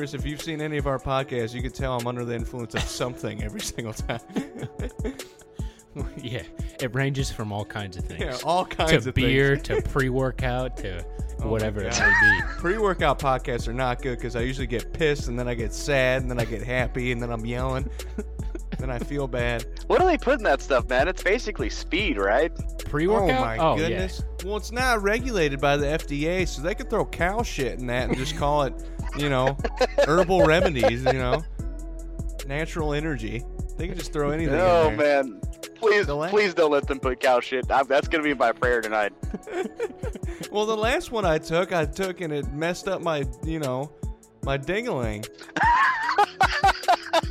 Chris, if you've seen any of our podcasts, you can tell I'm under the influence of something every single time. yeah, it ranges from all kinds of things. yeah, all kinds to of beer, things. to pre-workout, to Oh whatever it may be. Pre-workout podcasts are not good because I usually get pissed and then I get sad and then I get happy and then I'm yelling. then I feel bad. What do they put in that stuff, man? It's basically speed, right? Pre-workout. Oh my oh, yeah. goodness. Well, it's not regulated by the FDA, so they could throw cow shit in that and just call it, you know, herbal remedies. You know, natural energy. They can just throw anything. Oh in there. man, please, The la- please don't let them put cow shit. I, that's gonna be my prayer tonight. Well, the last one I took, I took and it messed up my, you know, my dingaling.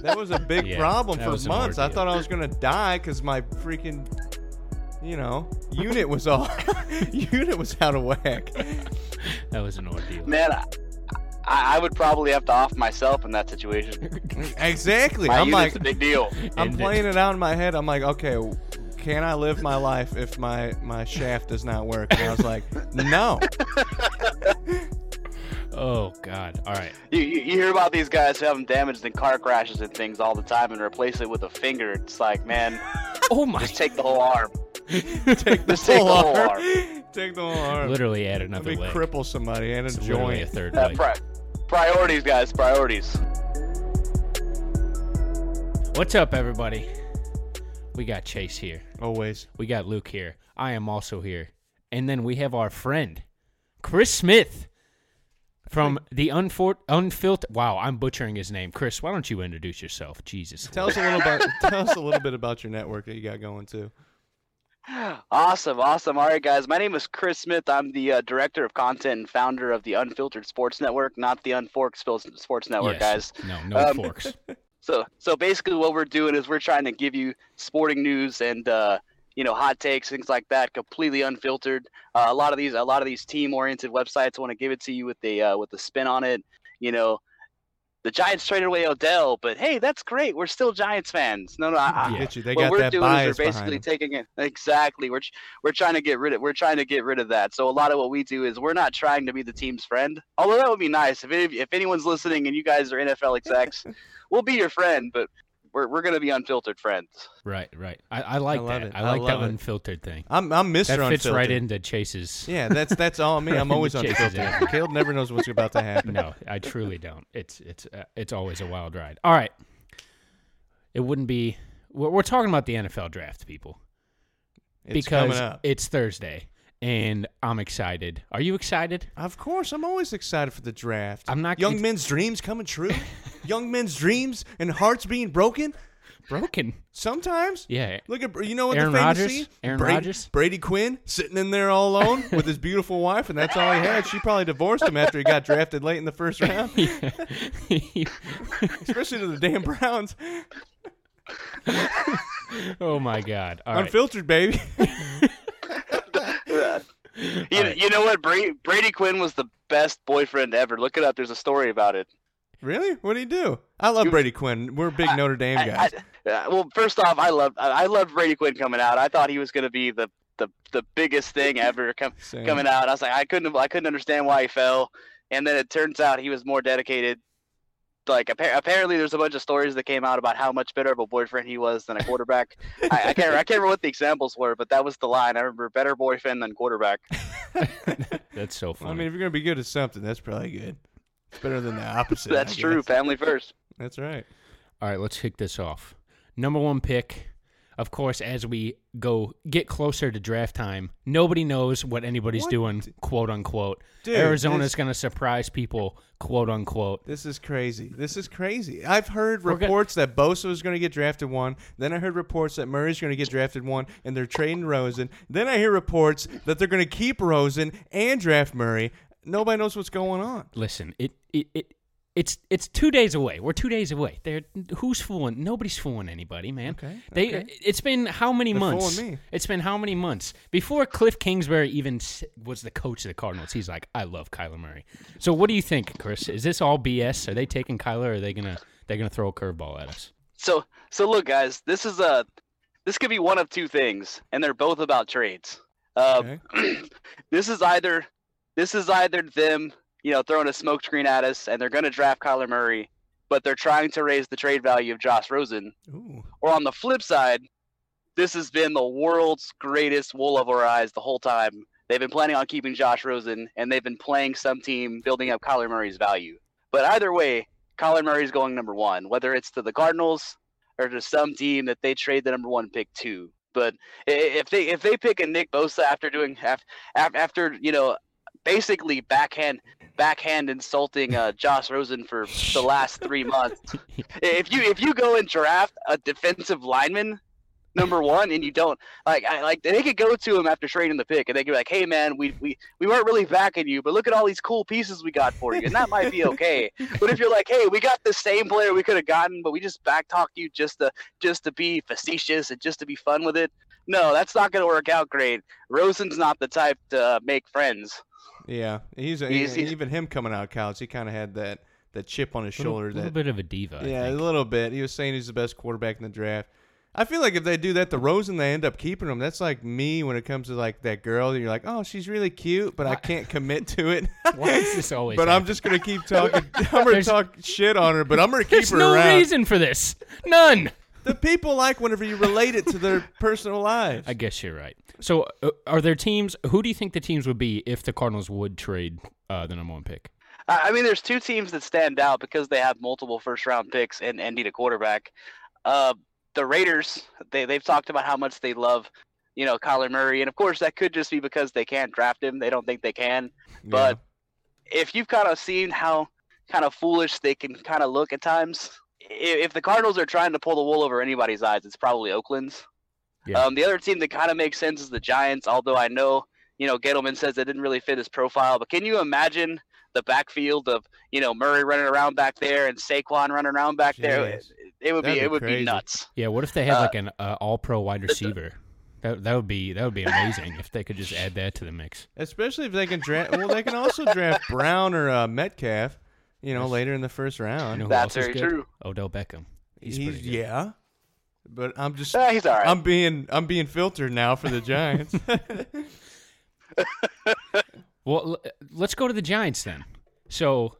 that was a big Yeah, problem for months. I thought I was gonna die because my freaking, you know, unit was all, unit was out of whack. That was an ordeal. Man, I, I would probably have to off myself in that situation. Exactly. My I'm like, a big deal. I'm End playing it out in my head. I'm like, okay, can I live my life if my my shaft does not work? And I was like, no. Oh God. All right. You, you, you hear about these guys who have them damaged in car crashes and things all the time and replace it with a finger. It's like, man, Oh my. just take the whole arm. Take the Just take the whole whole arm. arm. Take the whole arm. Literally add Let another me leg. cripple somebody and a It's literally a third Uh, leg. pri- priorities, guys, priorities. What's up, everybody? We got Chase here. Always. We got Luke here. I am also here. And then we have our friend, Chris Smith from the unfor- unfiltered. Wow, I'm butchering his name. Chris, why don't you introduce yourself? Jesus. Tell us a little about tell us a little bit about your network that you got going too. Awesome, awesome. All right, guys. My name is Chris Smith. I'm the uh, director of content and founder of the Unfiltered Sports Network, not the Unforked Sports Network, Yes. guys. No, no Um, forks. So, so basically, what we're doing is we're trying to give you sporting news and uh, you know hot takes, things like that, completely unfiltered. Uh, a lot of these, a lot of these team-oriented websites want to give it to you with the uh, with the spin on it. You know, the Giants traded away Odell, but hey, that's great. We're still Giants fans. No, no, I, I, Get you. They what got we're that doing bias is we're basically taking it exactly. We're we're trying to get rid of we're trying to get rid of that. So a lot of what we do is we're not trying to be the team's friend. Although that would be nice if any, if anyone's listening and you guys are NFL execs, we'll be your friend. But we're we're gonna be unfiltered friends. right, right. I, I like love that. it. I I like the love it. unfiltered thing. I'm I'm Mr. That fits Unfiltered. right into Chase's. Yeah, that's that's all me. I'm always unfiltered. Caleb never knows what's about to happen. No, I truly don't. It's it's uh, it's always a wild ride. All right. It wouldn't be. We're, we're talking about the NFL draft, people, It's because coming up. it's Thursday, and I'm excited. Are you excited? Of course, I'm always excited for the draft. I'm not- Young men's dreams coming true. Young men's dreams and hearts being broken. broken. Sometimes. Yeah. Look at you know what Aaron the famous Rodgers? scene? Aaron Brady, Rodgers? Brady Quinn sitting in there all alone with his beautiful wife, and that's all he had. She probably divorced him after he got drafted late in the first round, especially to the damn Browns. oh my God! All right. Unfiltered, baby. You, you know what? Brady, Brady Quinn was the best boyfriend ever. Look it up. There's a story about it. really? What did he do? I love Brady Quinn. We're big Notre Dame I- guys. I- uh, well, first off, I love I I loved Brady Quinn coming out. I thought he was going to be the, the the biggest thing ever com- coming out. I was like, I couldn't I couldn't understand why he fell, and then it turns out he was more dedicated. Like appa- apparently, there's a bunch of stories that came out about how much better of a boyfriend he was than a quarterback. I, I can't I can't remember what the examples were, but that was the line. I remember better boyfriend than quarterback. That's so funny. I mean, if you're gonna be good at something, that's probably good. It's better than the opposite. I That's true. guess. Family first. That's right. All right, let's kick this off. Number one pick, of course, as we go get closer to draft time, nobody knows what anybody's What? doing, quote unquote. Dude, Arizona's going to surprise people, quote unquote. This is crazy. This is crazy. I've heard We're gonna- reports that Bosa was going to get drafted one. Then I heard reports that Murray's going to get drafted one, and they're trading Rosen. Then I hear reports that they're going to keep Rosen and draft Murray. Nobody knows what's going on. Listen, it, it, it it's it's two days away. We're two days away. They're who's fooling? Nobody's fooling anybody, man. Okay, They. okay. It's been how many They're months? fooling me. It's been how many months before Kliff Kingsbury even was the coach of the Cardinals? He's like, I love Kyler Murray. So what do you think, Chris? Is this all BS? Are they taking Kyler? Or are they gonna they're gonna throw a curveball at us? So so look, guys, this is a this could be one of two things, and they're both about trades. Uh, Okay. this is either this is either them, you know, throwing a smokescreen at us, and they're going to draft Kyler Murray, but they're trying to raise the trade value of Josh Rosen, Ooh. or on the flip side, this has been the world's greatest wool of our eyes the whole time. They've been planning on keeping Josh Rosen, and they've been playing some team building up Kyler Murray's value. But either way, Kyler Murray's going number one, whether it's to the Cardinals or to some team that they trade the number one pick to. But if they if they pick a Nick Bosa after doing af- af- after you know basically backhand backhand insulting uh, Josh Rosen for the last three months, if you if you go and draft a defensive lineman number one and you don't like I like they could go to him after trading the pick and they could be like, hey man, we we we weren't really backing you, but look at all these cool pieces we got for you, and that might be okay. but if you're like, hey, we got the same player we could have gotten, but we just back talked you just to just to be facetious and just to be fun with it. No, that's not going to work out great. Rosen's not the type to uh, make friends. Yeah, he's, a, He's- he- he's- even him coming out of college. He kind of had that that chip on his Little, shoulder. A little that bit of a diva. I yeah, a little bit. He was saying he's the best quarterback in the draft. I feel like if they do that to Rosen, they end up keeping him. That's like me when it comes to like that girl that you're like, oh, she's really cute, but I can't commit to it. Why is this always but I'm just gonna keep talking. I'm gonna There's- talk shit on her, but I'm gonna keep There's her no around. reason for this. None. The people like whenever you relate it to their personal lives. I guess you're right. So, uh, are there teams? Who do you think the teams would be if the Cardinals would trade uh, the number one pick? I I mean, there's two teams that stand out because they have multiple first round picks and, and need a quarterback. Uh, the Raiders, they they've talked about how much they love, you know, Kyler Murray, and of course that could just be because they can't draft him. They don't think they can. But if you've kind of seen how kind of foolish they can kind of look at times, i- if the Cardinals are trying to pull the wool over anybody's eyes, it's probably Oakland's. Yeah. Um, the other team that kind of makes sense is the Giants, although I know, you know, Gettleman says it didn't really fit his profile. But can you imagine the backfield of, you know, Murray running around back there and Saquon running around back there? It, it would be, That'd be it would crazy. be nuts. Yeah. What if they had Uh, like an uh, All Pro wide receiver? That that would be that would be amazing if they could just add that to the mix. especially if they can draft. Well, they can also draft Brown or uh, Metcalf. You know, later in the first You round. know who That's very good? true. Odell Beckham. He's, He's, good. yeah, but I'm just Uh, he's all right. I'm being I'm being filtered now for the Giants. Well, let's go to the Giants then. So,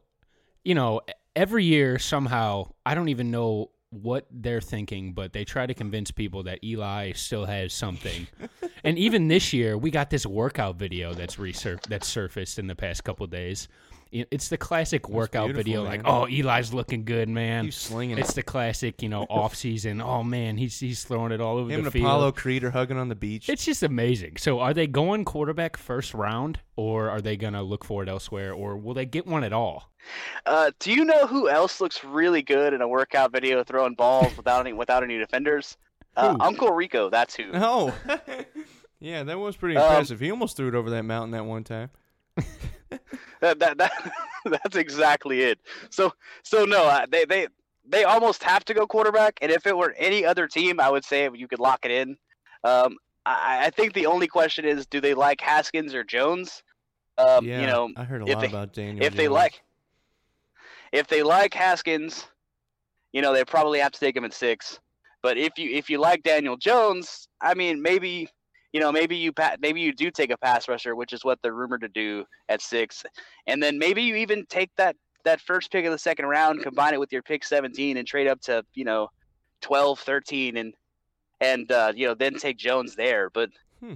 you know, every year somehow, I don't even know what they're thinking, but they try to convince people that Eli still has something. and even this year, we got this workout video that's resur- that's surfaced in the past couple days. You know, it's the classic workout beautiful, video. Like, oh, Eli's looking good, man. He's slinging It's it. the classic, you know, off season. Oh man, he's he's throwing it all over Him the and field. Apollo Creed are hugging on the beach. It's just amazing. So, are they going quarterback first round, or are they gonna look for it elsewhere, or will they get one at all? Uh, do you know who else looks really good in a workout video throwing balls without any without any defenders? Uh, Uncle Rico, that's who. oh, yeah, that was pretty Um, impressive. he almost threw it over that mountain that one time. That, that, that that's exactly it. So so no, uh, they they they almost have to go quarterback. And if it were any other team, I would say you could lock it in. Um, I, I think the only question is, do they like Haskins or Jones? Um, yeah, you know, I heard a lot they- about Daniel. if they like if they like Haskins, you know, they probably have to take him at six. But if you if you like Daniel Jones, I mean, maybe you know, maybe you pa- maybe you do take a pass rusher, which is what they're rumored to do at six, and then maybe you even take that that first pick of the second round, combine it with your pick 17, and trade up to you know 12, 13, and and uh, you know then take Jones there. But Hmm.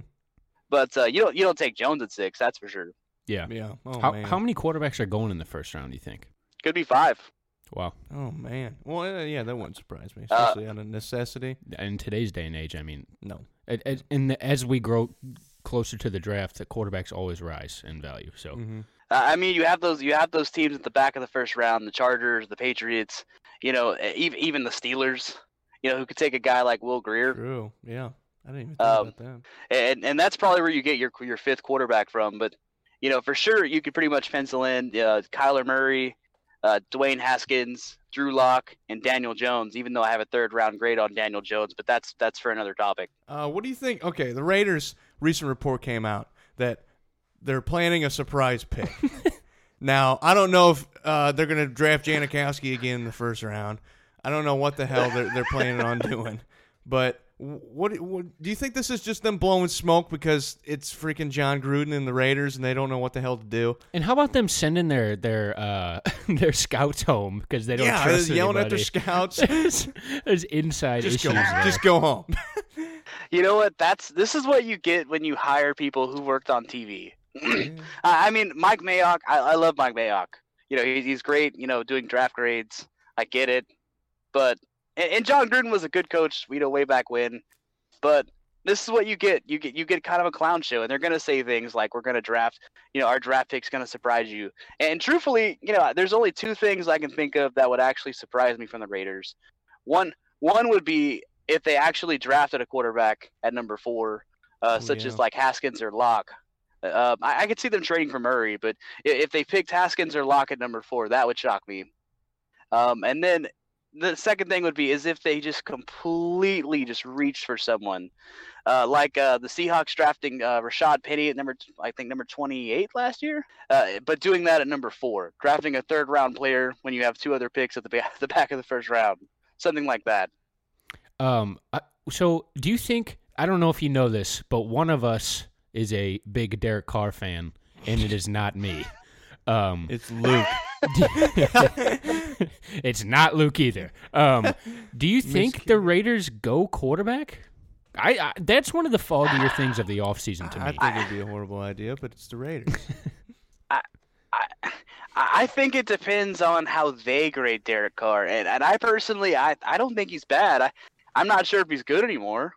but uh, you don't you don't take Jones at six, that's for sure. Yeah. yeah, oh how man, how many quarterbacks are going in the first round? Do you think? Could be five. Wow. oh man. Well, uh, yeah, that wouldn't surprise me, Uh, especially out of necessity. In today's day and age, I mean, No, it, it, and as we grow closer to the draft, the quarterbacks always rise in value. So hmm Uh, I mean, you have those you have those teams at the back of the first round: the Chargers, the Patriots, you know, even even the Steelers, you know, who could take a guy like Will Grier, true. Yeah, I didn't even think Um, about that. and and that's probably where you get your your fifth quarterback from. But you know, for sure, you could pretty much pencil in uh, Kyler Murray, uh, Dwayne Haskins, Drew Lock, and Daniel Jones. Even though I have a third round grade on Daniel Jones, but that's that's for another topic. Uh, what do you think? Okay, the Raiders' recent report came out that they're planning a surprise pick. now, I don't know if uh, they're going to draft Janikowski again in the first round. I don't know what the hell they're, they're planning on doing. But what, what do you think this is just them blowing smoke because it's freaking Jon Gruden and the Raiders and they don't know what the hell to do? And how about them sending their their uh, their scouts home because they don't yeah, trust they're yelling at their scouts. there's, there's inside just issues go, there. just go home. You know what? That's this is what you get when you hire people who worked on TV. I I mean, Mike Mayock. I, I love Mike Mayock. You know, he's he's great. You know, doing draft grades. I get it, but and, and Jon Gruden was a good coach. You know, way back when. But this is what you get. You get you get kind of a clown show, and they're gonna say things like, "We're gonna draft." You know, our draft pick's gonna surprise you. And truthfully, you know, there's only two things I can think of that would actually surprise me from the Raiders. One one would be if they actually drafted a quarterback at number four, uh, Oh, such yeah. as like Haskins or Lock. Uh, I, I could see them trading for Murray, but i- if they picked Haskins or Lock at number four, that would shock me. Um, and then the second thing would be is if they just completely just reached for someone, uh, like uh, the Seahawks drafting uh, Rashaad Penny at number t- I think number 28 last year, uh, but doing that at number four, drafting a third round player when you have two other picks at the, ba- the back of the first round, something like that. Um. So, do you think? I don't know if you know this, but one of us is a big Derek Carr fan, and it is not me. Um, It's Luke. it's not Luke either. Um, do you think the Raiders go quarterback? I, I that's one of the foggier things of the offseason to I me. think it'd be a horrible idea, but it's the Raiders. I, I think it depends on how they grade Derek Carr, and, and I personally, I, I don't think he's bad. I, I'm not sure if he's good anymore,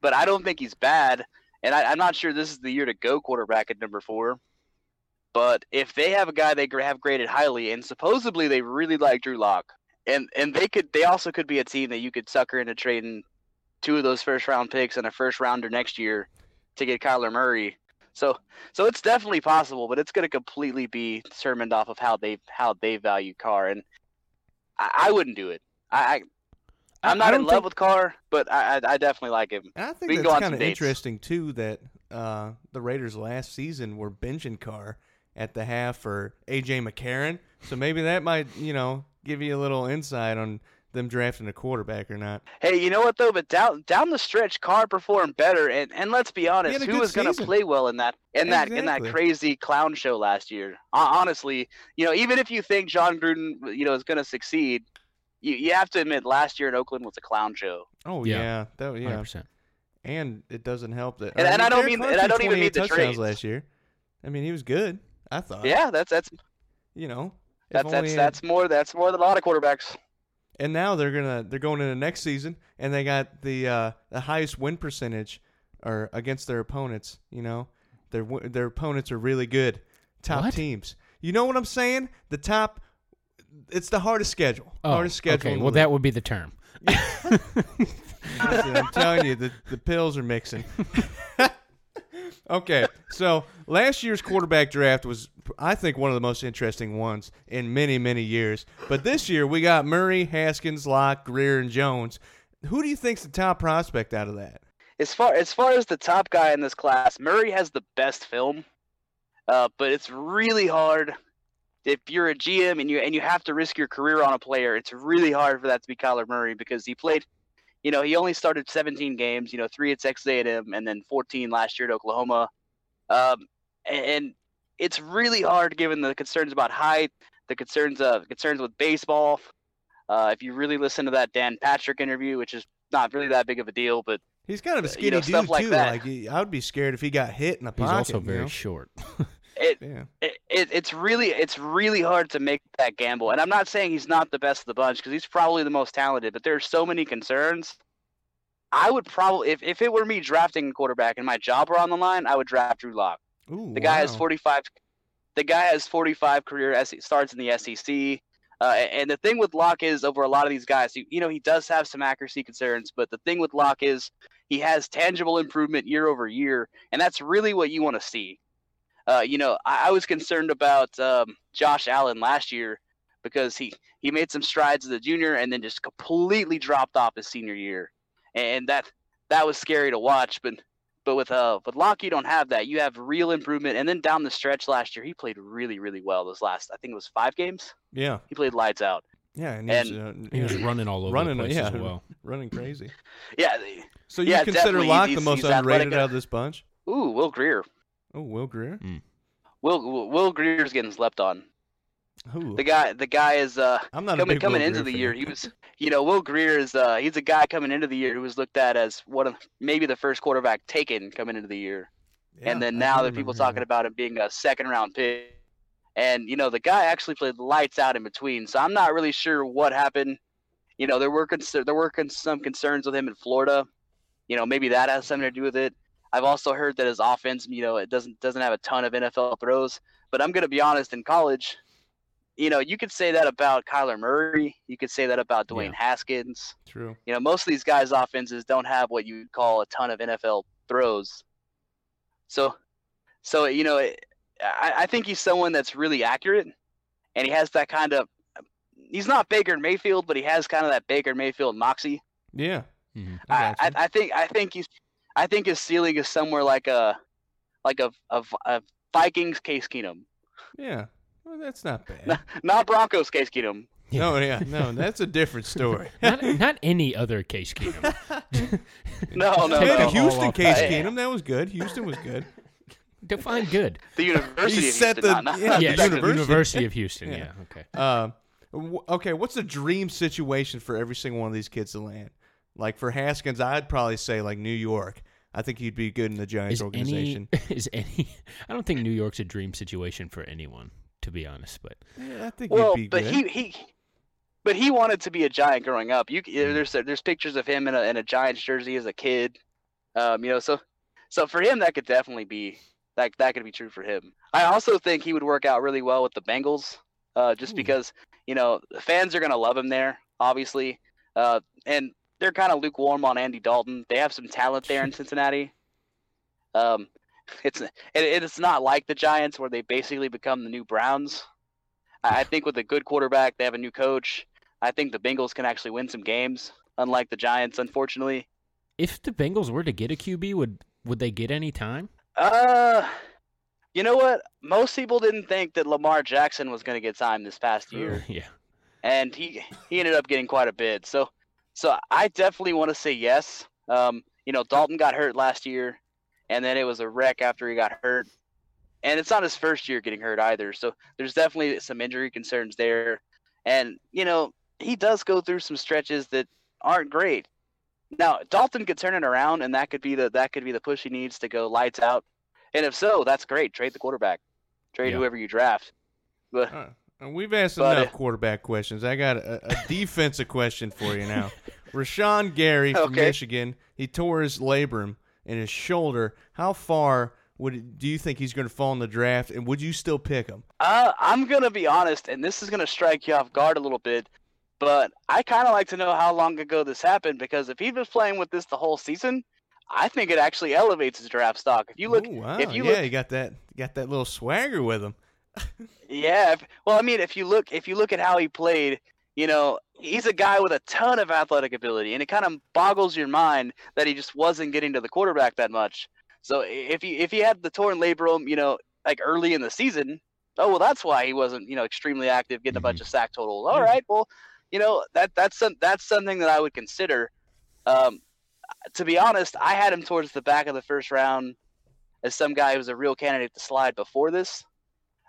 but I don't think he's bad, and I, I'm not sure this is the year to go quarterback at number four. But if they have a guy they have graded highly, and supposedly they really like Drew Lock, and and they could, they also could be a team that you could sucker into trading two of those first round picks and a first rounder next year to get Kyler Murray. So so it's definitely possible, but it's going to completely be determined off of how they how they value Carr, and I, I wouldn't do it. I, I I'm not in love think- with Carr, but I I, I definitely like him. And I think that's kind of interesting too that uh, the Raiders last season were benching Carr at the half for AJ McCarron. So maybe that might you know give you a little insight on them drafting a quarterback or not. Hey, you know what though? But down down the stretch, Carr performed better, and and let's be honest, who was going to play well in that in that in that crazy clown show last year? Hon- Honestly, you know, even if you think Jon Gruden, you know, is going to succeed, you you have to admit last year in Oakland was a clown show. Oh Yeah. yeah, that yeah. 100%. And it doesn't help that. And- and I don't mean- Carr and I don't even 28 mean the touchdowns trades. last year. I mean, he was good. I thought. Yeah, that's that's You know, That's that's had- that's more that's more than a lot of quarterbacks. And now they're gonna they're going into next season, and they got the uh, the highest win percentage, or against their opponents. You know, their their opponents are really good, top What? teams. You know what I'm saying? The top, it's the hardest schedule. Oh, hardest schedule. okay. Well, league. that would be the term. Listen, I'm telling you, the, the pills are mixing. okay, so last year's quarterback draft was, I think, one of the most interesting ones in many, many years. But this year, we got Murray, Haskins, Lock, Grier, and Jones. Who do you think's the top prospect out of that? As far as far as the top guy in this class, Murray has the best film, uh, but it's really hard if you're a GM and you and you have to risk your career on a player. It's really hard for that to be Kyler Murray because he played, you know, he only started 17 games, you know, three at Texas A&M and then 14 last year at Oklahoma, um, and it's really hard given the concerns about height, the concerns of concerns with baseball. Uh, if you really listen to that Dan Patrick interview, which is not really that big of a deal, but He's kind of a Uh, skinny you know, dude stuff like too. that. Like he- I would be scared if he got hit in the He's pocket. also you very know? short. it, Yeah. it, it it's really it's really hard to make that gamble. And I'm not saying he's not the best of the bunch because he's probably the most talented, but there's so many concerns. I would probably if, if it were me drafting a quarterback and my job were on the line, I would draft Drew Lock. Ooh, The guy has 45 the guy has 45 career starts in the SEC. Uh, and the thing with Lock is over a lot of these guys, you, you know, he does have some accuracy concerns, but the thing with Lock is he has tangible improvement year over year, and that's really what you want to see. Uh, you know, I, I was concerned about um, Josh Allen last year because he he made some strides as a junior and then just completely dropped off his senior year, and that that was scary to watch. But but with uh with Lock, you don't have that. You have real improvement, and then down the stretch last year, he played really really well. Those last I think it was five games. Yeah, He played lights out. yeah, and, he's, uh, He was running all over running, the place yeah, as well. running crazy. Yeah. So you Yeah, consider. Lock the most he's athletic underrated out of this bunch? Ooh, Will Grier. Oh, Will Grier. Will Will- Will Grier's getting slept on. Who? The guy the guy is uh I'm not coming coming Will into Grier the year. He was you know Will Grier is uh he's a guy coming into the year who was looked at as one of maybe the first quarterback taken coming into the year. Yeah, and then I now do there are people remember talking that. about him being a second round pick. And you know the guy actually played lights out in between, so I'm not really sure what happened. You know there were concer- there were con- some concerns with him in Florida. You know maybe that has something to do with it. I've also heard that his offense, you know, it doesn't doesn't have a ton of NFL throws. But I'm gonna be honest, in college, you know, you could say that about Kyler Murray. You could say that about Dwayne Yeah. Haskins True. you know, most of these guys' offenses don't have what you would call a ton of NFL throws. So, so you know, it- I, I think he's someone that's really accurate, and he has that kind of. He's not Baker Mayfield, but he has kind of that Baker Mayfield moxie. Yeah. Mhm. I I, I. I think I think he's, I think his ceiling is somewhere like a, like a a, a Vikings Case Keenum, Yeah. Well, that's not not, bad. not Broncos Case Keenum. no, yeah, no, that's a different story. not, not any other Case Keenum. No, no, Take no. Houston case, that. Keenum. That was good. Houston was good. Define good. The University He of set Houston, the- not, not, yeah, not yes, Texas. university. University of Houston. Yeah. Yeah. Okay. Um, w- okay, what's the dream situation for every single one of these kids to land? Like for Haskins, I'd probably say like New York. I think he'd be good in the Giants Is organization. any is any? I don't think New York's a dream situation for anyone, to be honest. But Yeah, I think Well, he'd be but good. he he, but he wanted to be a giant growing up. You there's there's pictures of him in a in a Giants jersey as a kid. Um, you know, so so for him that could definitely be that that could be true for him. I also think he would work out really well with the Bengals, uh, just Ooh. because you know the fans are gonna love him there, obviously, uh, and they're kind of lukewarm on Andy Dalton. They have some talent there in Cincinnati. Um, it's it, it's not like the Giants where they basically become the new Browns. I think with a good quarterback, they have a new coach. I think the Bengals can actually win some games, unlike the Giants, unfortunately. if the Bengals were to get a QB, would would they get any time? Uh, you know what? Most people didn't think that Lamar Jackson was going to get signed this past year, Yeah. and he he ended up getting quite a bit. So, so I definitely want to say yes. Um, you know, Dalton got hurt last year, and then it was a wreck after he got hurt. And it's not his first year getting hurt either. So there's definitely some injury concerns there. And, you know, he does go through some stretches that aren't great. Now, Dalton could turn it around and that could be the that could be the push he needs to go lights out. And if so, that's great. Trade the quarterback. Trade Yeah. whoever you draft. But Uh, And we've asked But, enough quarterback questions. I got a, a defensive question for you now. Rashan Gary from Okay. Michigan, he tore his labrum in his shoulder. How far would it, do you think he's going to fall in the draft, and would you still pick him? Uh, I'm gonna be honest, and this is gonna strike you off guard a little bit, but I kind of like to know how long ago this happened because if he was playing with this the whole season, I think it actually elevates his draft stock. If you look, Ooh, wow. if you yeah, look, you got that got that little swagger with him. Yeah. If, well, I mean, if you look, if you look at how he played, you know, he's a guy with a ton of athletic ability, and it kind of boggles your mind that he just wasn't getting to the quarterback that much. So if he if he had the torn labrum, you know, like early in the season, oh well, that's why he wasn't, you know, extremely active, getting a bunch of sack totals. All Yeah. right, well, you know, that that's some, that's something that I would consider. Um, to be honest, I had him towards the back of the first round as some guy who was a real candidate to slide before this.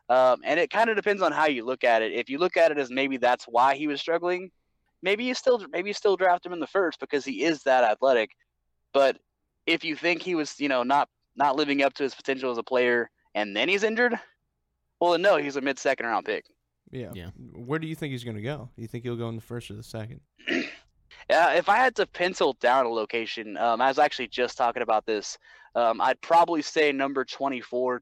Um, and it kind of depends on how you look at it. If you look at it as maybe that's why he was struggling, maybe you still maybe you still draft him in the first because he is that athletic. But if you think he was, you know, not not living up to his potential as a player and then he's injured, well then no, he's a mid second round pick. Yeah. Yeah. Where do you think he's going to go? Do you think he'll go in the first or the second? Yeah, if I had to pencil down a location, um, I was actually just talking about this. Um, I'd probably say number 24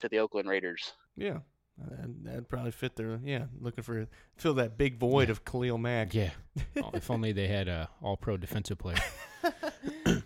To the Oakland Raiders. Yeah. That'd, that'd probably fit their yeah, looking for fill that big void Yeah. of Khalil Mack. Yeah. Oh, if only they had a all-pro defensive player.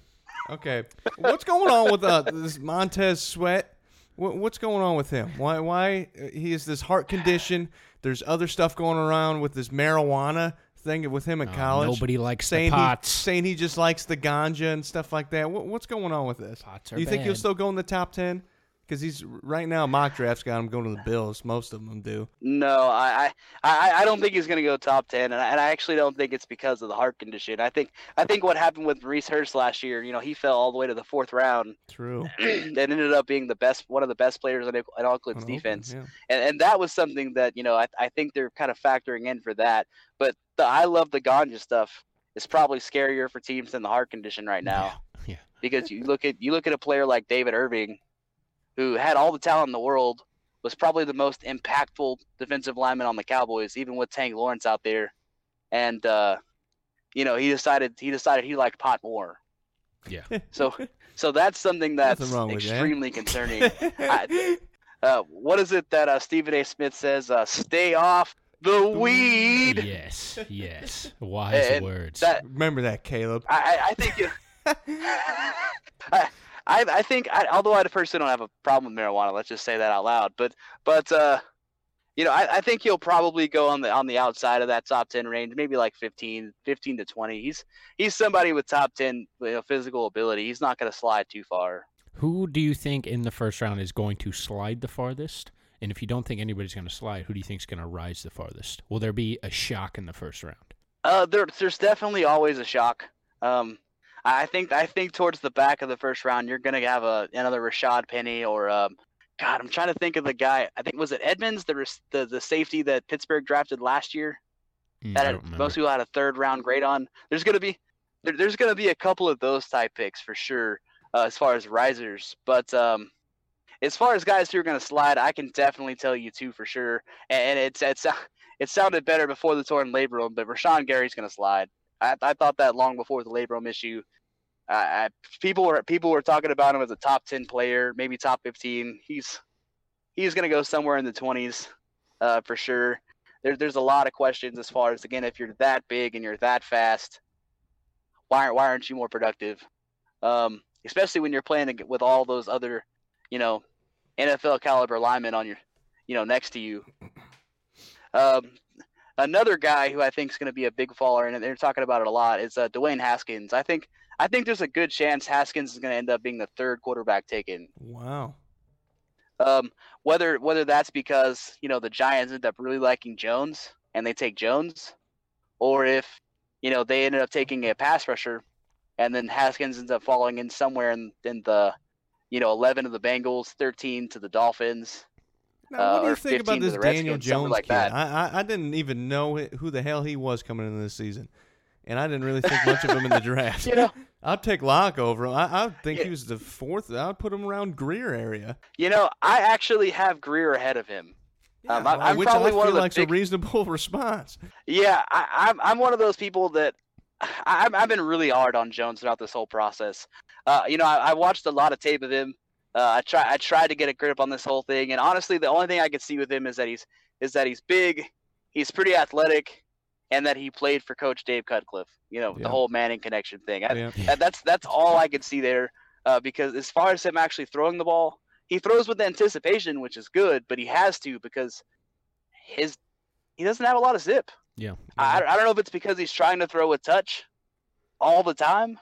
Okay, what's going on with uh, this Montez Sweat? What, what's going on with him? Why? Why uh, he has this heart condition? There's other stuff going around with this marijuana thing with him in Uh, college. nobody likes the saying pots. He, saying he just likes the ganja and stuff like that. What, what's going on with this? Pots are Do you think he'll still go in the top ten? Because he's right now mock drafts got him going to the Bills. Most of them do. No, I, I, I don't think he's going to go top ten, and I, and I actually don't think it's because of the heart condition. I think I think what happened with Reese Hurst last year, you know, he fell all the way to the fourth round, True. and ended up being the best, one of the best players Oakland's On Oakland, defense, yeah. and and that was something that you know I, I think they're kind of factoring in for that. But the I love the ganja stuff is probably scarier for teams than the heart condition right now. Yeah. because you look at you look at a player like David Irving, who had all the talent in the world, was probably the most impactful defensive lineman on the Cowboys, even with Tank Lawrence out there, and uh, you know he decided he decided he liked pot more. Yeah. So so that's something that's Nothing wrong with that. extremely concerning. I- Uh, what is it that uh, Stephen A. Smith says? Uh, Stay off the weed. Yes. Yes. Wise And words. That Remember that, Caleb. I, I- I think. It, I, I I think I, although I personally don't have a problem with marijuana, let's just say that out loud. But but uh, you know, I, I think he'll probably go on the on the outside of that top ten range, maybe like 15, 15 to twenty. He's he's somebody with top ten you know, physical ability. He's not going to slide too far. Who do you think in the first round is going to slide the farthest? And if you don't think anybody's going to slide, who do you think is going to rise the farthest? Will there be a shock in the first round? Uh, there, there's definitely always a shock. Um, I think I think towards the back of the first round, you're gonna have a another Rashaad Penny or um, God, I'm trying to think of the guy. I think was it Edmunds, the the the safety that Pittsburgh drafted last year. Mm, That had- most people had a third round grade on. There's gonna be there, there's gonna be a couple of those type picks for sure uh, as far as risers. But um, as far as guys who are gonna slide, I can definitely tell you two for sure. And, and it's it's it sounded better before the torn labrum, but Rashan Gary's gonna slide. I, I thought that long before the labrum issue. I, people were people were talking about him as a top ten player, maybe top fifteen. He's he's going to go somewhere in the twenties uh, for sure. There, there's a lot of questions as far as again, if you're that big and you're that fast, why aren't why aren't you more productive? Um, especially when you're playing with all those other, you know, NFL caliber linemen on your, you know, next to you. Um, another guy who I think is going to be a big faller, and they're talking about it a lot, is uh, Dwayne Haskins. I think I think there's a good chance Haskins is going to end up being the third quarterback taken. Wow. Um, whether whether that's because you know the Giants end up really liking Jones and they take Jones, or if you know they ended up taking a pass rusher, and then Haskins ends up falling in somewhere in, in the you know 11 of the Bengals, 13 to the Dolphins. Now, what uh, do you or think about this Daniel Redskins, Jones like kid? that. I, I I didn't even know who the hell he was coming into this season, and I didn't really think much of him in the draft. You know, I'd take Lock over him. I, I think Yeah. he was the fourth. I'd put him around Grier area. you know, I actually have Grier ahead of him. Um, I- I'm which probably I feel like's big- a reasonable response. Yeah, I, I'm I'm one of those people that I, I've been really hard on Jones throughout this whole process. Uh, you know, I, I watched a lot of tape of him. Uh, I try I tried to get a grip on this whole thing, and honestly, the only thing I could see with him is that he's is that he's big, he's pretty athletic, and that he played for Coach Dave Cutcliffe. You know, Yeah. the whole Manning connection thing. I, Yeah. that, that's that's all I could see there. Uh, because as far as him actually throwing the ball, he throws with anticipation, which is good, but he has to because his he doesn't have a lot of zip. Yeah. I, I don't know if it's because he's trying to throw a touch all the time,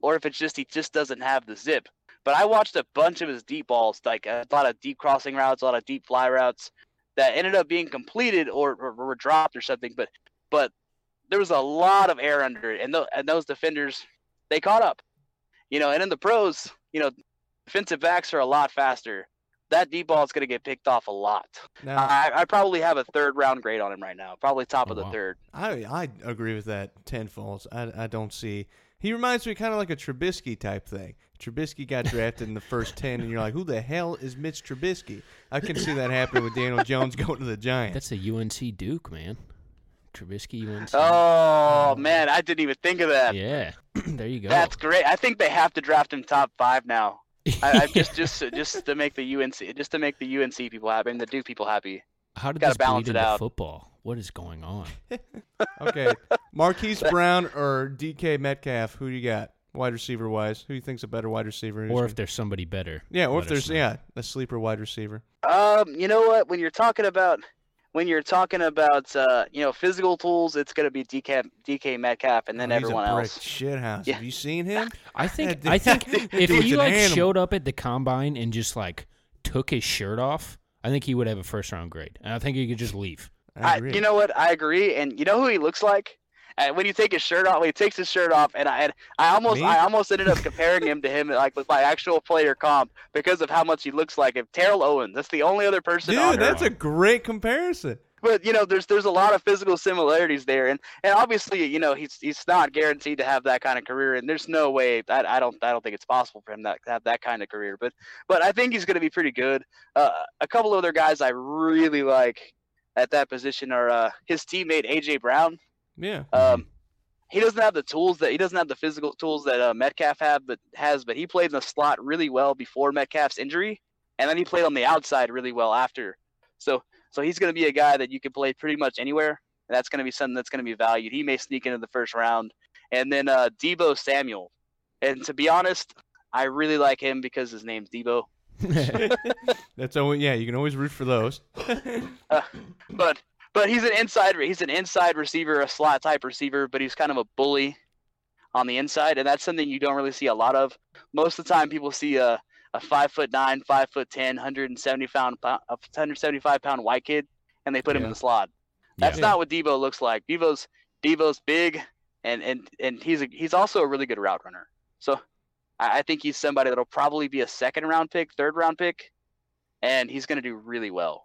or if it's just he just doesn't have the zip. But I watched a bunch of his deep balls, like a lot of deep crossing routes, a lot of deep fly routes that ended up being completed or, or were dropped or something. But but there was a lot of air under it, and, th- and those defenders they caught up. You know, and in the pros, you know, defensive backs are a lot faster. That deep ball is going to get picked off a lot. Now, I, I probably have a third round grade on him right now, probably top Oh, of the wow. third. I I agree with that tenfold. I I don't see. He reminds me kind of like a Trubisky type thing. Trubisky got drafted in the first ten, and you're like, who the hell is Mitch Trubisky? I can see that happening with Daniel Jones going to the Giants. That's a UNC Duke, man. Trubisky UNC. Oh man, I didn't even think of that. Yeah. there you go. That's great. I think they have to draft him top five now. I, I just just just to make the UNC just to make the UNC people happy and the Duke people happy. How did gotta this bleed it into out. football? What is going on? okay, Marquise Brown or DK Metcalf? Who do you got? Wide receiver wise, who do you think's a better wide receiver? Who's or gonna- if there's somebody better. yeah, or if there's know. yeah a sleeper wide receiver. Um, you know what? When you're talking about when you're talking about uh, you know physical tools, it's gonna be DK DK Metcalf and then Oh, everyone he's a else. shit house. Yeah. Have you seen him? I think I think if he an like animal. showed up at the combine and just like took his shirt off, I think he would have a first round grade. And I think he could just leave. I I, agree. you know what? I agree. And you know who he looks like? Uh, when you take his shirt off, when he takes his shirt off, and I, and I almost, Me? I almost ended up comparing him to him, like with my actual player comp, because of how much he looks like him. Terrell Owens. That's the only other person. dude, that's a great comparison. but you know, there's there's a lot of physical similarities there, and and obviously, you know, he's he's not guaranteed to have that kind of career, and there's no way. I, I don't I don't think it's possible for him to have that kind of career. But but I think he's going to be pretty good. Uh, a couple other guys I really like at that position are uh, his teammate AJ Brown. Yeah. Um, he doesn't have the tools that he doesn't have the physical tools that uh, Metcalf have, but has. But he played in the slot really well before Metcalf's injury, and then he played on the outside really well after. So so he's going to be a guy that you can play pretty much anywhere. And that's going to be something that's going to be valued. He may sneak into the first round, and then uh, Deebo Samuel. And to be honest, I really like him because his name's Deebo. That's always yeah. You can always root for those. but but he's an inside he's an inside receiver, a slot type receiver, but he's kind of a bully on the inside, and that's something you don't really see a lot of. Most of the time, people see a a five foot nine, five foot ten, 170 pound, a 175 pound white kid, and they put him in the slot. That's Yeah. not what Devo looks like. Devo's Devo's big, and and and he's a, he's also a really good route runner. So I, I think he's somebody that'll probably be a second round pick, third round pick, and he's going to do really well.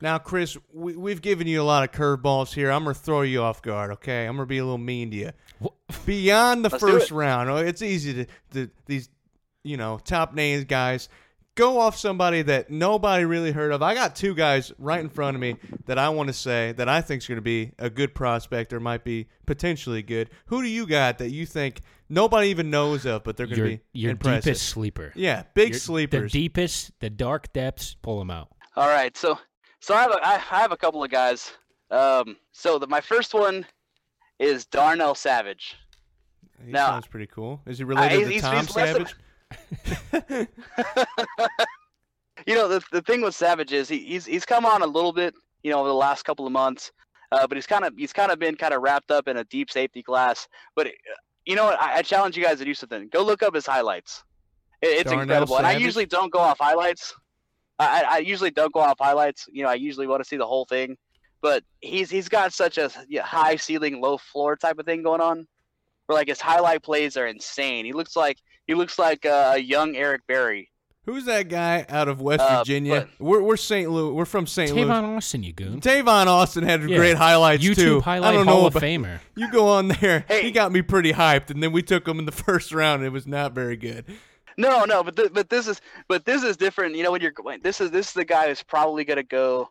Now, Chris, we, we've given you a lot of curveballs here. I'm gonna throw you off guard. Okay, I'm gonna be a little mean to you. Wha- Beyond the Let's first it. round, oh, it's easy to, to these, you know, top names guys go off somebody that nobody really heard of. I got two guys right in front of me that I want to say that I think is going to be a good prospect or might be potentially good. Who do you got that you think nobody even knows of, but they're going to be your impressive? deepest sleeper. Yeah, big Your- sleepers. The deepest, the dark depths, pull them out. All right, so so I have a, I, have a couple of guys. Um, so the, my first one is Darnell Savage. he now- sounds pretty cool. Is he related to Tom Savage? you know the the thing with Savage is he, he's he's come on a little bit, you know, over the last couple of months, uh, but he's kind of he's kind of been kind of wrapped up in a deep safety class. But uh, you know what? I, I challenge you guys to do something. Go look up his highlights. It, it's Darnell incredible, and I usually don't go off highlights. I, I- I usually don't go off highlights. You know, I usually want to see the whole thing. But he's he's got such a yeah, high ceiling, low floor type of thing going on, where like his highlight plays are insane. He looks like he looks like uh, a young Eric Berry. Who's that guy out of West Uh, Virginia? but- we're we're St. Louis. We're from St. Louis. Tavon Austin, you goon. Tavon Austin had Yeah. great highlights YouTube too. highlight I don't Hall know of about, Famer. You go on there. Hey. He got me pretty hyped, and then we took him in the first round. And it was not very good. No, no, but th- but this is but this is different. You know, when you're going, this is this is the guy who's probably gonna go.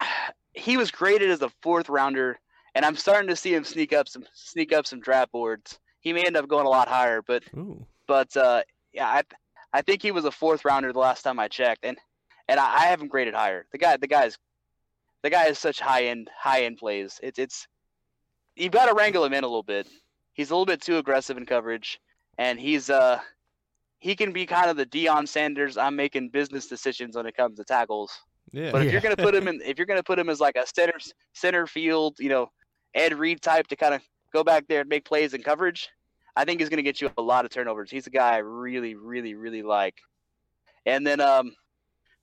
He was graded as a fourth rounder, and I'm starting to see him sneak up some sneak up some draft boards. He may end up going a lot higher, but Ooh. but uh, yeah, I I think he was a fourth rounder the last time I checked, and and I, I haven't graded higher. The guy the guy is the guy is such high end high end plays. It's it's you've got to wrangle him in a little bit. He's a little bit too aggressive in coverage, and he's uh he can be kind of the Deion Sanders. I'm making business decisions when it comes to tackles. Yeah. But if Yeah. you're gonna put him in, if you're gonna put him as like a center center field, you know, Ed Reed type to kind of go back there and make plays in coverage, I think he's gonna get you a lot of turnovers. He's a guy I really, really, really like. And then, um,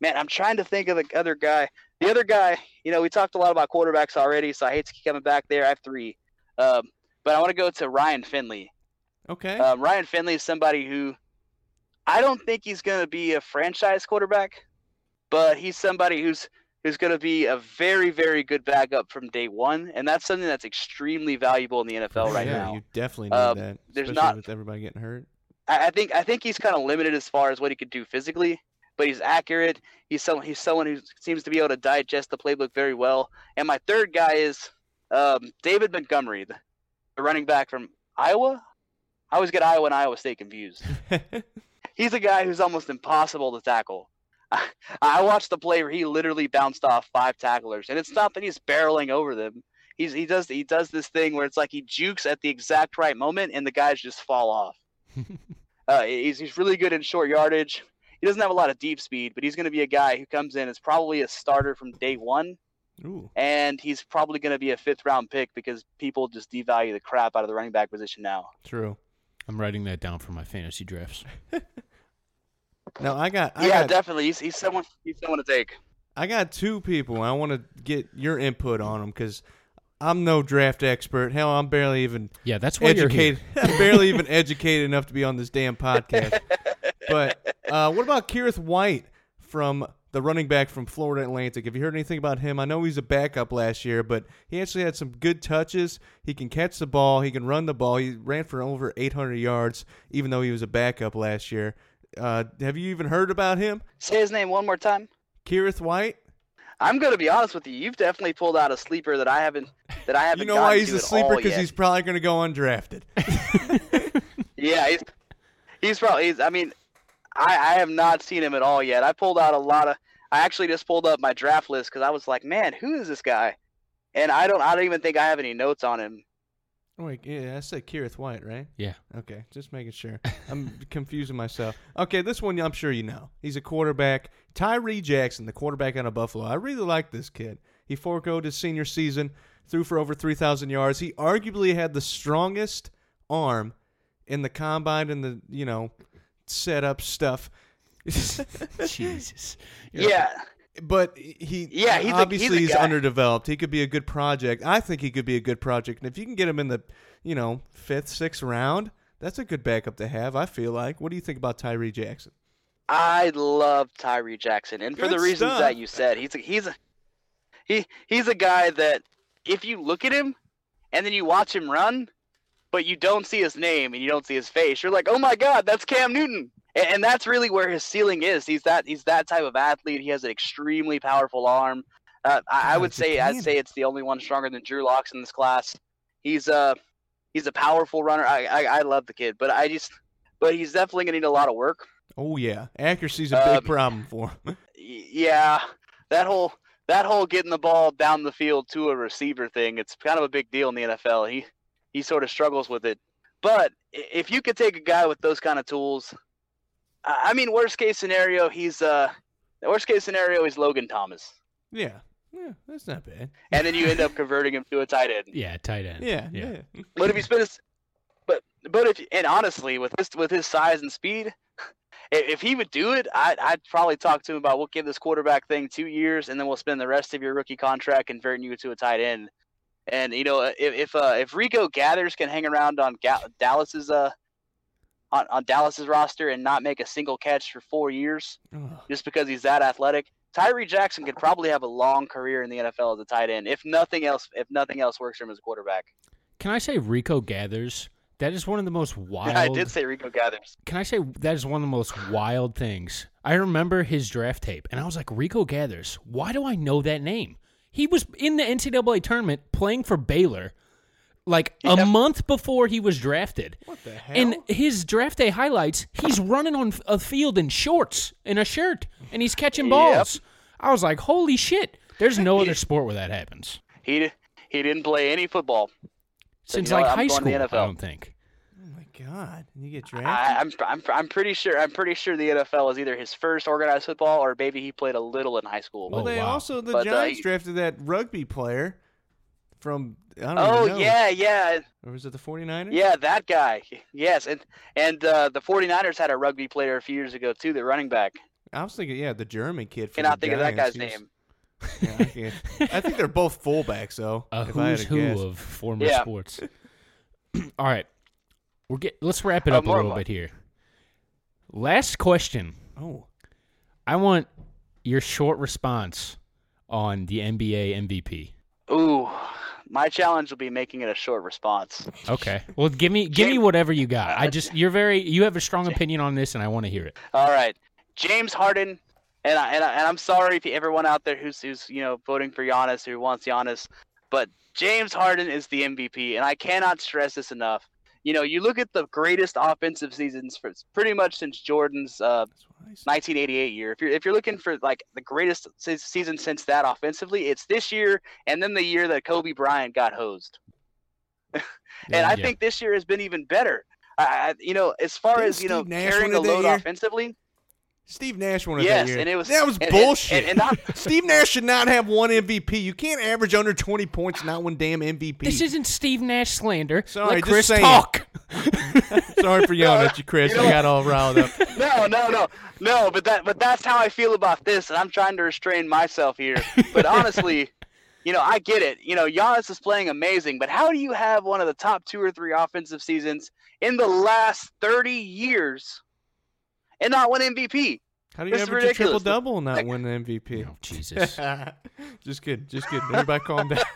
man, I'm trying to think of the other guy. The other guy, you know, we talked a lot about quarterbacks already, so I hate to keep coming back there. I have three, um, but I want to go to Ryan Finley. okay. Um, Ryan Finley is somebody who I don't think he's going to be a franchise quarterback, but he's somebody who's who's going to be a very very good backup from day one, and that's something that's extremely valuable in the NFL right yeah, now. you definitely need Um, that. there's not- with everybody getting hurt. I, I think I think he's kind of limited as far as what he could do physically, but he's accurate. He's someone he's someone who seems to be able to digest the playbook very well. And my third guy is um, David Montgomery, the, the running back from Iowa. I always get Iowa and Iowa State confused. he's a guy who's almost impossible to tackle. I, I watched the play where he literally bounced off five tacklers, and it's not that he's barreling over them. He's he does he does this thing where it's like he jukes at the exact right moment, and the guys just fall off. uh, he's he's really good in short yardage. He doesn't have a lot of deep speed, but he's going to be a guy who comes in as probably a starter from day one, Ooh. and he's probably going to be a fifth round pick because people just devalue the crap out of the running back position now. True. I'm writing that down for my fantasy drafts. Now I got I yeah, got definitely. He's, he's someone he's someone to take. I got two people. I want to get your input on them because I'm no draft expert. Hell, I'm barely even Yeah, that's why you're here. educated. I'm barely even educated enough to be on this damn podcast. But uh, what about Kerrith Whyte from the running back from Florida Atlantic? Have you heard anything about him? I know he's a backup last year, but he actually had some good touches. He can catch the ball. He can run the ball. He ran for over 800 yards, even though he was a backup last year. Uh, have you even heard about him? Say his name one more time. Kerrith Whyte? I'm going to be honest with you. You've definitely pulled out a sleeper that I haven't that I haven't. You know why he's a sleeper? Because he's probably going to go undrafted. Yeah, he's he's probably. He's, I mean, I I have not seen him at all yet. I pulled out a lot of. I actually just pulled up my draft list because I was like, man, who is this guy? And I don't. I don't even think I have any notes on him. Oh, wait, yeah, I said Kerrith Whyte, right? Yeah. Okay, just making sure. I'm confusing myself. Okay, this one I'm sure you know. He's a quarterback. Tyree Jackson, the quarterback out of Buffalo. I really like this kid. He foregoed his senior season, threw for over 3,000 yards. He arguably had the strongest arm in the combine and the, you know, setup stuff. Jesus. Yeah. But he, Yeah, he's a- he's obviously a he's underdeveloped. He could be a good project. I think he could be a good project. And if you can get him in the, you know, fifth, sixth round, that's a good backup to have. I feel like. What do you think about Tyree Jackson? I love Tyree Jackson, and for Good the reasons that you said, he's a, he's a he he's a guy that if you look at him and then you watch him run, but you don't see his name and you don't see his face. You're like, oh my god, that's Cam Newton, and, and that's really where his ceiling is. He's that he's that type of athlete. He has an extremely powerful arm. Uh, I, I would say I'd say it's the only one stronger than Drew Locks in this class. He's a he's a powerful runner. I, I I love the kid, but I just but he's definitely gonna need a lot of work. Oh yeah, accuracy's a big Um, problem for him. Yeah, that whole that whole getting the ball down the field to a receiver thing, it's kind of a big deal in the NFL. He he sort of struggles with it. But if you could take a guy with those kind of tools, I I mean, worst case scenario, he's uh, the worst case scenario is Logan Thomas, yeah, yeah, that's not bad. and then you end up converting him to a tight end. Yeah, tight end. Yeah, yeah. yeah. But if he spends, but but if and honestly, with this with his size and speed, if he would do it, I'd, I'd probably talk to him about we'll give this quarterback thing two years, and then we'll spend the rest of your rookie contract converting you to a tight end. And you know, if if, uh, if Rico Gathers can hang around on Ga- Dallas's uh on, on Dallas's roster and not make a single catch for four years Ugh. just because he's that athletic, Tyree Jackson could probably have a long career in the NFL as a tight end if nothing else if nothing else works for him as a quarterback. Can I say Rico Gathers? That is one of the most wild. I did say Rico Gathers. Can I say that is one of the most wild things? I remember his draft tape, and I was like, Rico Gathers. Why do I know that name? He was in the NCAA tournament playing for Baylor, like a month before he was drafted. What the hell? And his draft day highlights, he's running on a field in shorts and a shirt, and he's catching Yep. balls. I was like, holy shit! There's no other sport where that happens He he didn't play any football. Since you know like what, I'm high school. the I don't think. oh my god, and you get drafted. I, I'm I'm I'm pretty sure I'm pretty sure the NFL is either his first organized football or maybe he played a little in high school. well, Oh, they wow. also the But, uh, Giants he- drafted that rugby player from I don't oh know. yeah, yeah, Or was it the 49ers? yeah, that guy. Yes, and and uh, the 49ers had a rugby player a few years ago too, the running back. I was thinking, yeah, the German kid. From Cannot the think of that guy's Giants. He was- name. Yeah, I, I think they're both fullbacks, though. A if I had who's who guess. of former Yeah. sports. All right, we're get. Let's wrap it Uh, up a little bit here. Last question. Oh, I want your short response on the NBA MVP. Ooh, my challenge will be making it a short response. Okay. Well, give me give me whatever you got. I Uh, just you're very you have a strong opinion on this, and I want to hear it. All right, James Harden, and I, and, I, and I'm sorry if everyone out there who's who's you know voting for Giannis who wants Giannis, but James Harden is the MVP, and I cannot stress this enough. You know, you look at the greatest offensive seasons for pretty much since Jordan's uh, that's what I said. 1988 year. If you're if you're looking for like the greatest se- season since that offensively, it's this year and then the year that Kobe Bryant got hosed. and I Yeah. think this year has been even better. I, you know, as far Didn't as you know, Nash carrying the load offensively. Steve Nash won it Yes, that year. and it was- that was and- and- bullshit. and- and not- Steve Nash should not have one MVP. You can't average under 20 points not one damn MVP. This isn't Steve Nash slander. Sorry, Let just Chris saying. talk. Sorry for yelling at you, Chris. You I got all riled up. No, no, no, no. But that, but that's how I feel about this, and I'm trying to restrain myself here. But honestly, you know, I get it. You know, Giannis is playing amazing, but how do you have one of the top two or three offensive seasons in the last 30 years and not win MVP? How do you This is average a triple double and not Like- win the MVP? Oh, Jesus. just kidding. Just kidding. Everybody calm down.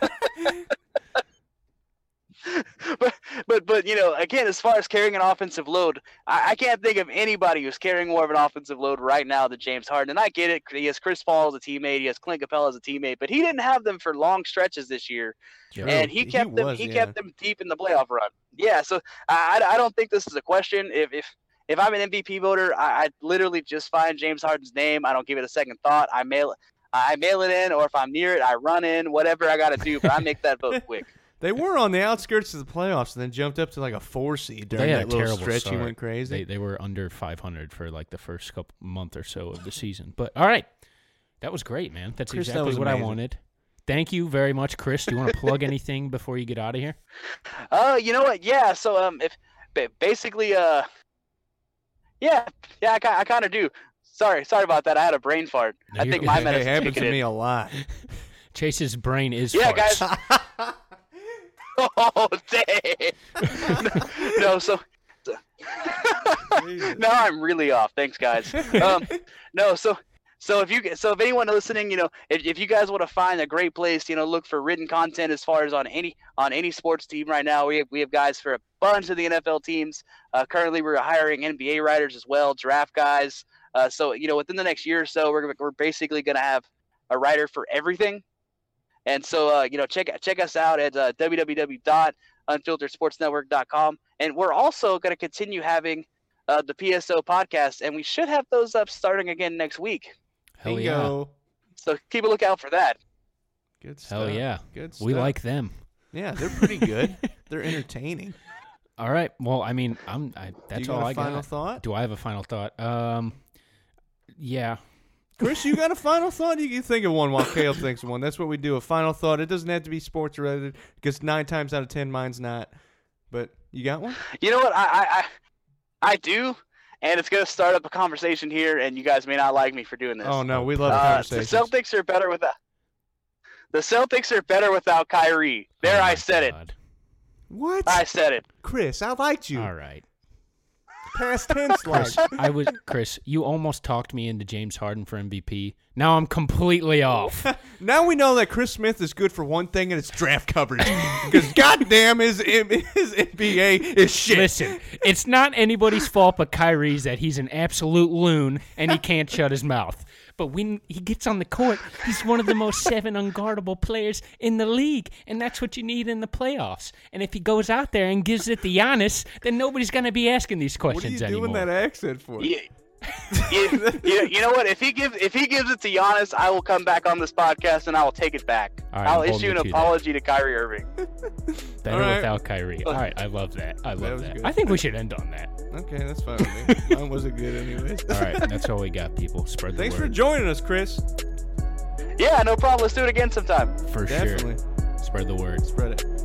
but but but you know again as far as carrying an offensive load I, I can't think of anybody who's carrying more of an offensive load right now than James Harden and I get it he has Chris Paul as a teammate he has Clint Capela as a teammate but he didn't have them for long stretches this year True. and he He kept them was, he yeah. kept them deep in the playoff run yeah so I, I I don't think this is a question if if if I'm an MVP voter I, I literally just find James Harden's name I don't give it a second thought I mail it I mail it in or if I'm near it I run in whatever I got to do but I make that vote quick They were on the outskirts of the playoffs and then jumped up to like a four seed during that little terrible stretch. start. He went crazy. They they were under 500 for like the first couple month or so of the season. But all right, that was great, man. That's Chris, exactly was what I wanted. Thank you very much, Chris. Do you want to plug anything before you get out of here? Uh, you know what? Yeah. So um, if basically uh, yeah, yeah, I, I kind of do. Sorry, sorry about that. I had a brain fart. No, I think my Hey, Hey, medicine's happens kicking to me a lot. Chase's brain is Yeah, farts. guys. Oh, dang. no, so. now I'm really off. Thanks, guys. Um, no, so so if you so if anyone listening, you know, if, if you guys want to find a great place, you know, look for written content as far as on any on any sports team right now. We have we have guys for a bunch of the NFL teams. Uh, currently, we're hiring NBA writers as well, draft guys. Uh, so you know, within the next year or so, we're we're basically going to have a writer for everything. And so uh, you know, check check us out at uh, www.unfilteredsportsnetwork.com, and we're also going to continue having uh, the PSO podcast, and we should have those up starting again next week. Hell yeah. So keep a lookout for that. Good stuff. Hell yeah. Good We like them. Yeah, they're pretty good. they're entertaining. All right. Well, I mean, I'm. I, that's you got all a I final got. thought? Do I have a final thought? Um, yeah. Chris, you got a final thought? You can think of one while Caleb thinks of one. That's what we do. A final thought. It doesn't have to be sports related because nine times out of ten, mine's not. But you got one? You know what? I I I, I do, and it's going to start up a conversation here, and you guys may not like me for doing this. Oh no, we love Uh, the. Celtics are better without. The Celtics are better without Kyrie. There, Oh I my said it. God. What? I said it. Chris, I liked you. All right. Past tense, like. Chris, I was Chris. You almost talked me into James Harden for MVP. Now I'm completely off. Now we know that Chris Smith is good for one thing, and it's draft coverage. Because goddamn, his his NBA is shit. Listen, it's not anybody's fault but Kyrie's that he's an absolute loon and he can't shut his mouth. But when he gets on the court, he's one of the most seven unguardable players in the league, and that's what you need in the playoffs. And if he goes out there and gives it to Giannis, then nobody's going to be asking these questions What are questions you doing anymore. that accent for? You, you, you, you know what? If he gives if he gives it to Giannis, I will come back on this podcast and I will take it back. All right, I'll issue an you to that. apology to Kyrie Irving. Better All right. without Kyrie. All right, I love that. I love was that. I think we should end on that. Okay, that's fine with me. Mine wasn't good anyways. All right, that's all we got, people. Spread the Thanks for joining us, Chris. Yeah, no problem. Let's do it again sometime. For Definitely. sure. Spread the word. Spread it.